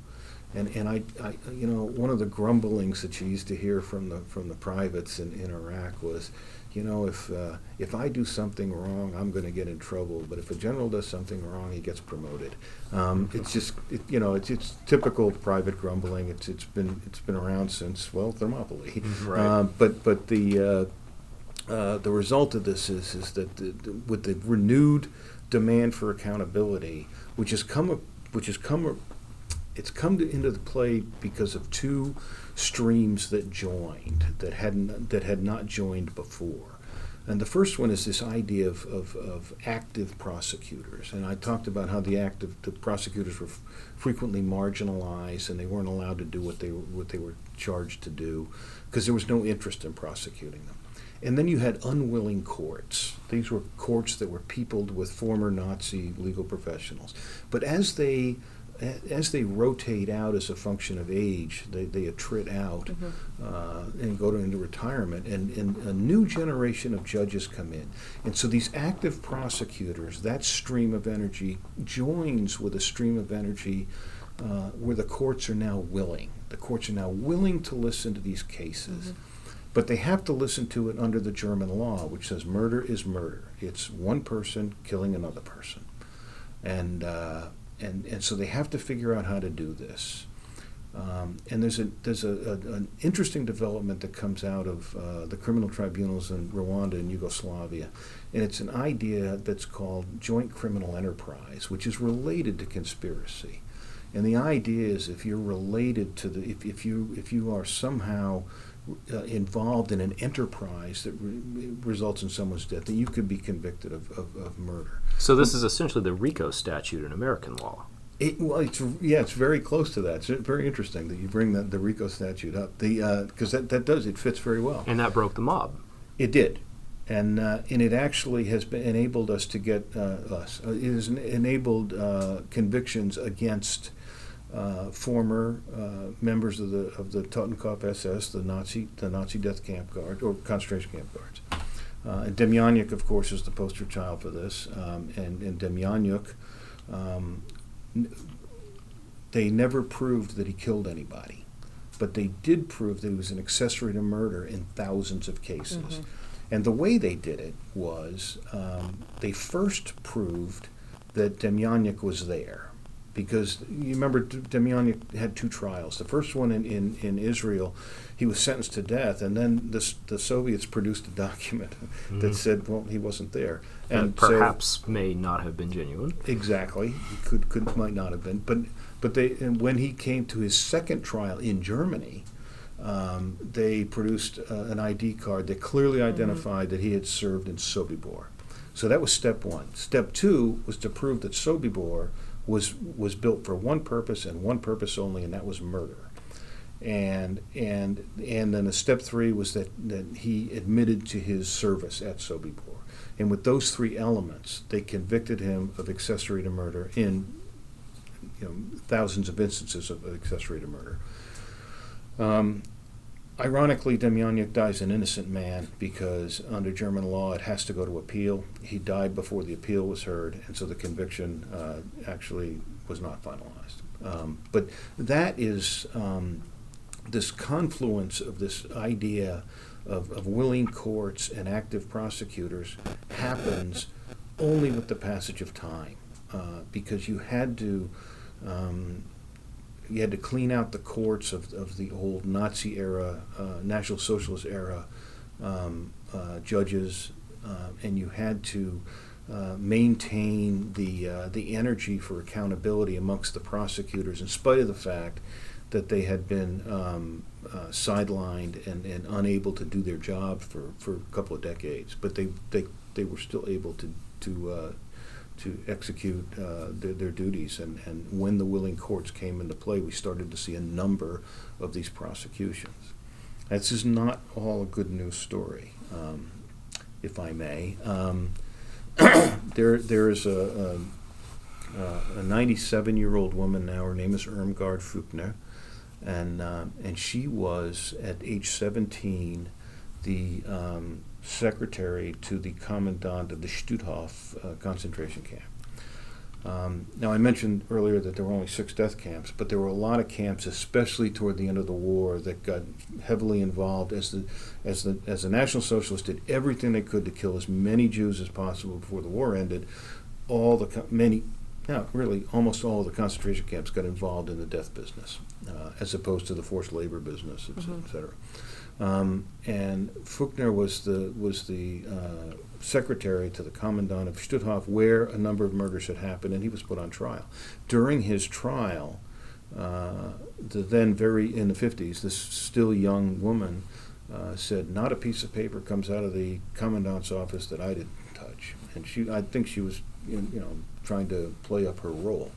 And, and I, I, you know, one of the grumblings that you used to hear from the, from the privates in, in Iraq was, you know, if uh, if I do something wrong, I'm going to get in trouble. But if a general does something wrong, he gets promoted. Um, it's just, it, you know, it's, it's typical private grumbling. It's it's been it's been around since well Thermopylae. Right. Uh, but but the uh, uh, the result of this is is that the, the, with the renewed demand for accountability, which has come which has come it's come to, into the play because of two streams that joined that hadn't that had not joined before. And the first one is this idea of, of, of active prosecutors. And I talked about how the active the prosecutors were f- frequently marginalized and they weren't allowed to do what they what they were charged to do because there was no interest in prosecuting them. And then you had unwilling courts. These were courts that were peopled with former Nazi legal professionals. But as they as they rotate out as a function of age, they, they attrit out mm-hmm. uh, and go to, into retirement, and, and a new generation of judges come in. And so these active prosecutors, that stream of energy joins with a stream of energy uh, where the courts are now willing. The courts are now willing to listen to these cases. Mm-hmm. But they have to listen to it under the German law, which says murder is murder. It's one person killing another person. And uh, and and so they have to figure out how to do this. Um, and there's a there's a, a, an interesting development that comes out of uh, the criminal tribunals in Rwanda and Yugoslavia, and it's an idea that's called joint criminal enterprise, which is related to conspiracy. And the idea is if you're related to the if, if you if you are somehow uh, involved in an enterprise that re- results in someone's death, that you could be convicted of, of, of murder. So this is essentially the RICO statute in American law. It, well, it's yeah, it's very close to that. It's very interesting that you bring the, the RICO statute up. The because uh, that, that does it fits very well. And that broke the mob. It did, and uh, and it actually has been enabled us to get uh, us. Uh, it has enabled uh, convictions against uh, former uh, members of the of the Totenkopf SS, the Nazi the Nazi death camp guard or concentration camp guards. Uh, and Demjanjuk, of course, is the poster child for this. Um, and and Demjanjuk, um, n- they never proved that he killed anybody, but they did prove that he was an accessory to murder in thousands of cases. Mm-hmm. And the way they did it was um, they first proved that Demjanjuk was there because you remember Demjanjuk had two trials. The first one in, in, in Israel, he was sentenced to death, and then the, the Soviets produced a document mm-hmm. that said, well, he wasn't there. And, and perhaps so, may not have been genuine. Exactly, could could might not have been. But but they and when he came to his second trial in Germany, um, they produced uh, an ID card that clearly mm-hmm. identified mm-hmm. that he had served in Sobibor. So that was step one. Step two was to prove that Sobibor was was built for one purpose and one purpose only, and that was murder. And and and then a step three was that, that he admitted to his service at Sobibor. And with those three elements, they convicted him of accessory to murder in thousands of instances of accessory to murder. Um, ironically, Demjanjuk dies an innocent man because under German law it has to go to appeal. He died before the appeal was heard, and so the conviction uh, actually was not finalized. Um, but that is um, this confluence of this idea of, of willing courts and active prosecutors happens only with the passage of time, uh, because you had to um, you had to clean out the courts of, of the old Nazi era, uh, National Socialist era um, uh, judges, uh, and you had to uh, maintain the uh, the energy for accountability amongst the prosecutors, in spite of the fact that they had been um, sidelined and, and unable to do their job for, for a couple of decades. But they, they, they were still able to, to, to execute uh, their, their duties. And, and when the willing courts came into play, we started to see a number of these prosecutions. This is not all a good news story, um, if I may. Um, there, there is a, a 97 year old woman now, her name is Irmgard Furchner and uh, and she was at age 17 the um, secretary to the commandant of the Stutthof uh, concentration camp. Um, now I mentioned earlier that there were only six death camps, but there were a lot of camps, especially toward the end of the war, that got heavily involved as the as the as the National Socialists did everything they could to kill as many Jews as possible before the war ended. All the many now, really, almost all the concentration camps got involved in the death business, uh, as opposed to the forced labor business, et, mm-hmm. cetera. Um, and Furchner was the was the uh, secretary to the commandant of Stutthof, where a number of murders had happened, and he was put on trial. During his trial, uh, the then very in the fifties, this still young woman uh, said, "Not a piece of paper comes out of the commandant's office that I didn't touch." And she, I think she was, you know, trying to play up her role.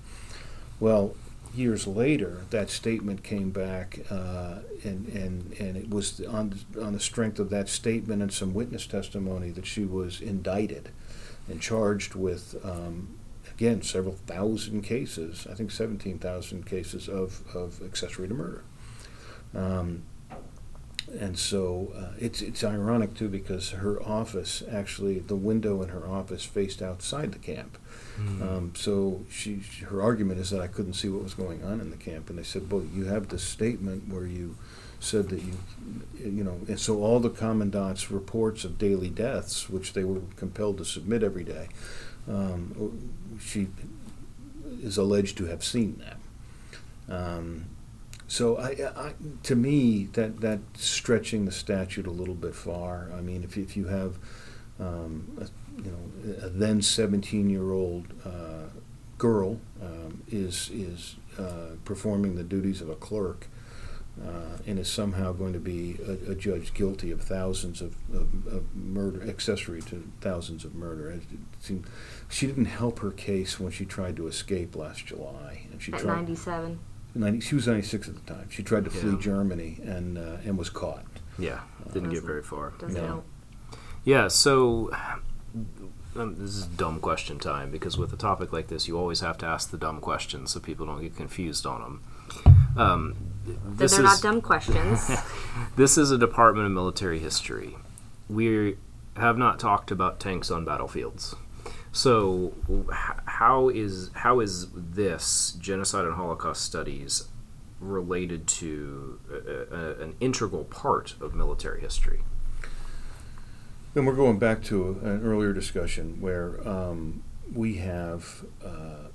Well, years later, that statement came back, uh, and, and, and it was on, on the strength of that statement and some witness testimony that she was indicted and charged with, um, again, several thousand cases, I think 17,000 cases of, of accessory to murder. Um, and so uh, it's it's ironic too because her office actually the window in her office faced outside the camp. Mm. Um, so she her argument is that I couldn't see what was going on in the camp, and they said, "Well, you have this statement where you said that you you know," and so all the commandant's reports of daily deaths, which they were compelled to submit every day, um, she is alleged to have seen that. Um, so I, I, to me, that that stretching the statute a little bit far. I mean, if if you have, um, a, you know, a then seventeen year old uh, girl um, is is uh, performing the duties of a clerk. Uh, and is somehow going to be a, a judge guilty of thousands of, of, of, murder, accessory to thousands of murder. It Seemed, she didn't help her case when she tried to escape last July, and she at tried, 97. 90, she was 96 at the time. She tried to flee yeah. Germany and uh, and was caught. Yeah, didn't get very far. Doesn't no. help. Yeah, so um, this is dumb question time because with a topic like this, you always have to ask the dumb questions so people don't get confused on them. Um, this they're is, not dumb questions. this is a Department of Military History. We have not talked about tanks on battlefields. So, how is how is this genocide and Holocaust studies related to a, a, an integral part of military history? Then we're going back to an earlier discussion where um, we have uh,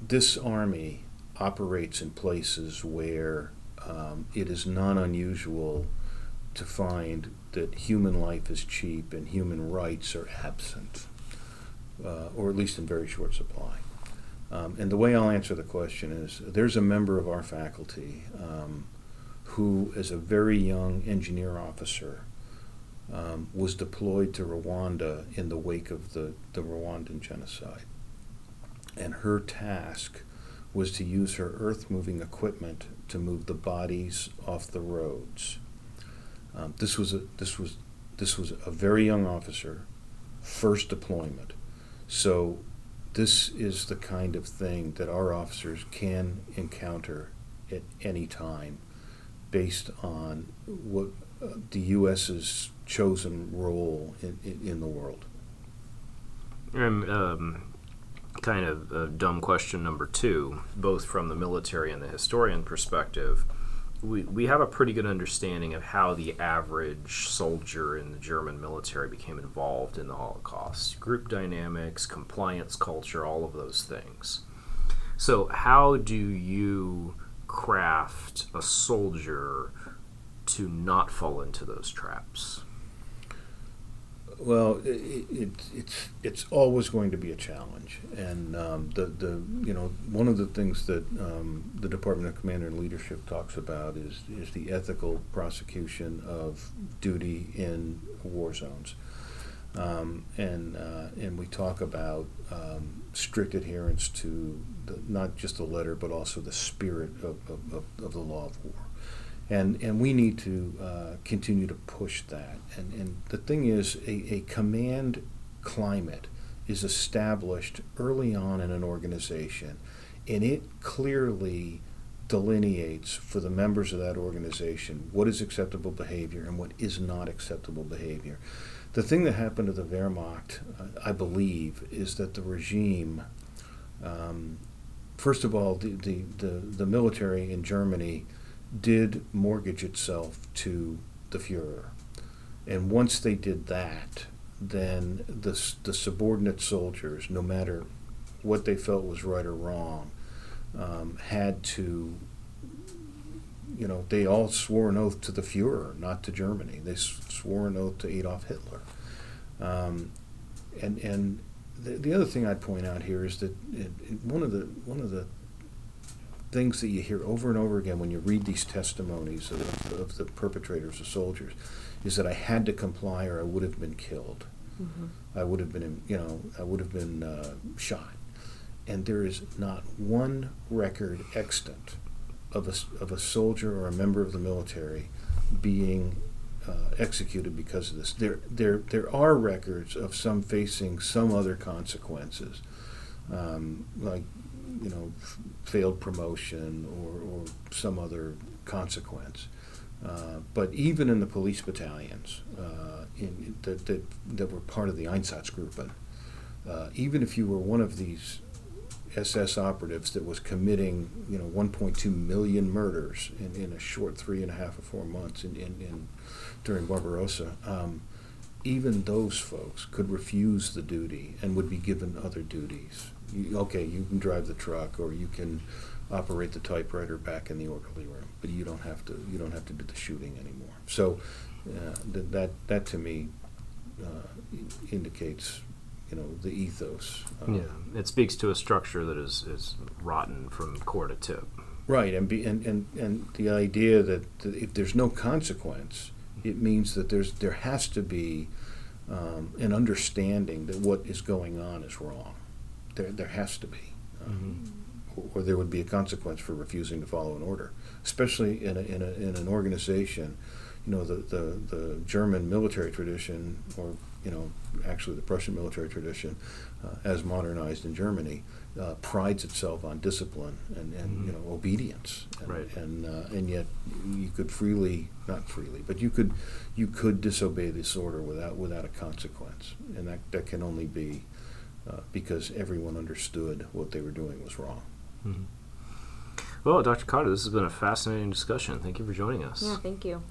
this army operates in places where um, it is not unusual to find that human life is cheap and human rights are absent, uh, or at least in very short supply. Um, and the way I'll answer the question is there's a member of our faculty um, who, as a very young engineer officer, um, was deployed to Rwanda in the wake of the, the Rwandan genocide. And her task was to use her earth moving equipment to move the bodies off the roads. Um, this was a this was this was a very young officer, first deployment. So this is the kind of thing that our officers can encounter at any time based on what uh, the U.S.'s chosen role in, in, in the world. And, um, kind of uh, dumb question number two, both from the military and the historian perspective. We, we have a pretty good understanding of how the average soldier in the German military became involved in the Holocaust group dynamics, compliance culture, all of those things. So, how do you craft a soldier to not fall into those traps? Well, it, it, it's it's always going to be a challenge, and um, the the you know one of the things that um, the Department of Command and Leadership talks about is is the ethical prosecution of duty in war zones, um, and uh, and we talk about um, strict adherence to the, not just the letter but also the spirit of, of, of the law of war and and we need to uh, continue to push that. And and the thing is, a, a command climate is established early on in an organization, and it clearly delineates for the members of that organization what is acceptable behavior and what is not acceptable behavior. The thing that happened to the Wehrmacht, uh, I believe, is that the regime. Um, first of all, the, the, the, the military in Germany did mortgage itself to the Fuhrer. And once they did that, then the, the subordinate soldiers, no matter what they felt was right or wrong, um, had to, you know, they all swore an oath to the Fuhrer, not to Germany. They swore an oath to Adolf Hitler. Um, and and the, the other thing I'd point out here is that it, it, one of the one of the things that you hear over and over again when you read these testimonies of, of the perpetrators, the soldiers, is that I had to comply or I would have been killed. Mm-hmm. I would have been, you know, I would have been uh, shot. And there is not one record extant of a, of a soldier or a member of the military being uh, executed because of this. There, there, there are records of some facing some other consequences, um, like you know, failed promotion or, or some other consequence. Uh, but even in the police battalions uh, in, that, that, that were part of the Einsatzgruppen, uh, even if you were one of these SS operatives that was committing, you know, 1.2 million murders in, in a short three and a half or four months in, in, in during Barbarossa, um, even those folks could refuse the duty and would be given other duties you, okay, you can drive the truck or you can operate the typewriter back in the orderly room, but you don't have to. You don't have to do the shooting anymore. So uh, th- that that to me uh, indicates you know the ethos. Uh, yeah, it speaks to a structure that is is rotten from core to tip. Right, and be, and, and and the idea that, that if there's no consequence, it means that there's there has to be um, an understanding that what is going on is wrong. There, there has to be. Um, mm-hmm. Or there would be a consequence for refusing to follow an order, especially in, a, in, a, in an organization. You know, the, the, the German military tradition, or, you know, actually the Prussian military tradition, uh, as modernized in Germany, uh, prides itself on discipline and, and mm-hmm. you know obedience, and, right. and uh, and yet you could freely, not freely, but you could you could disobey this order without without a consequence, and that that can only be uh, because everyone understood what they were doing was wrong. Mm-hmm. Well, Dr. Cotter, this has been a fascinating discussion. Thank you for joining us. Yeah, thank you.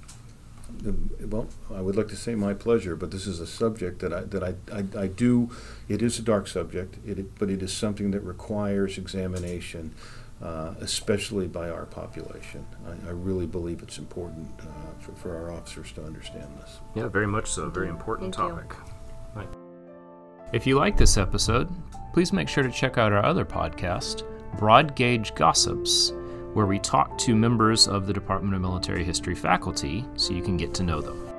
Um, well, I would like to say my pleasure, but this is a subject that I that I, I, I do. It is a dark subject, it, but it is something that requires examination, uh, especially by our population. I, I, really believe it's important uh, for, for our officers to understand this. Yeah, very much so. Very important Thank topic. If you like this episode, please make sure to check out our other podcast, Broad Gauge Gossips, where we talk to members of the Department of Military History faculty so you can get to know them.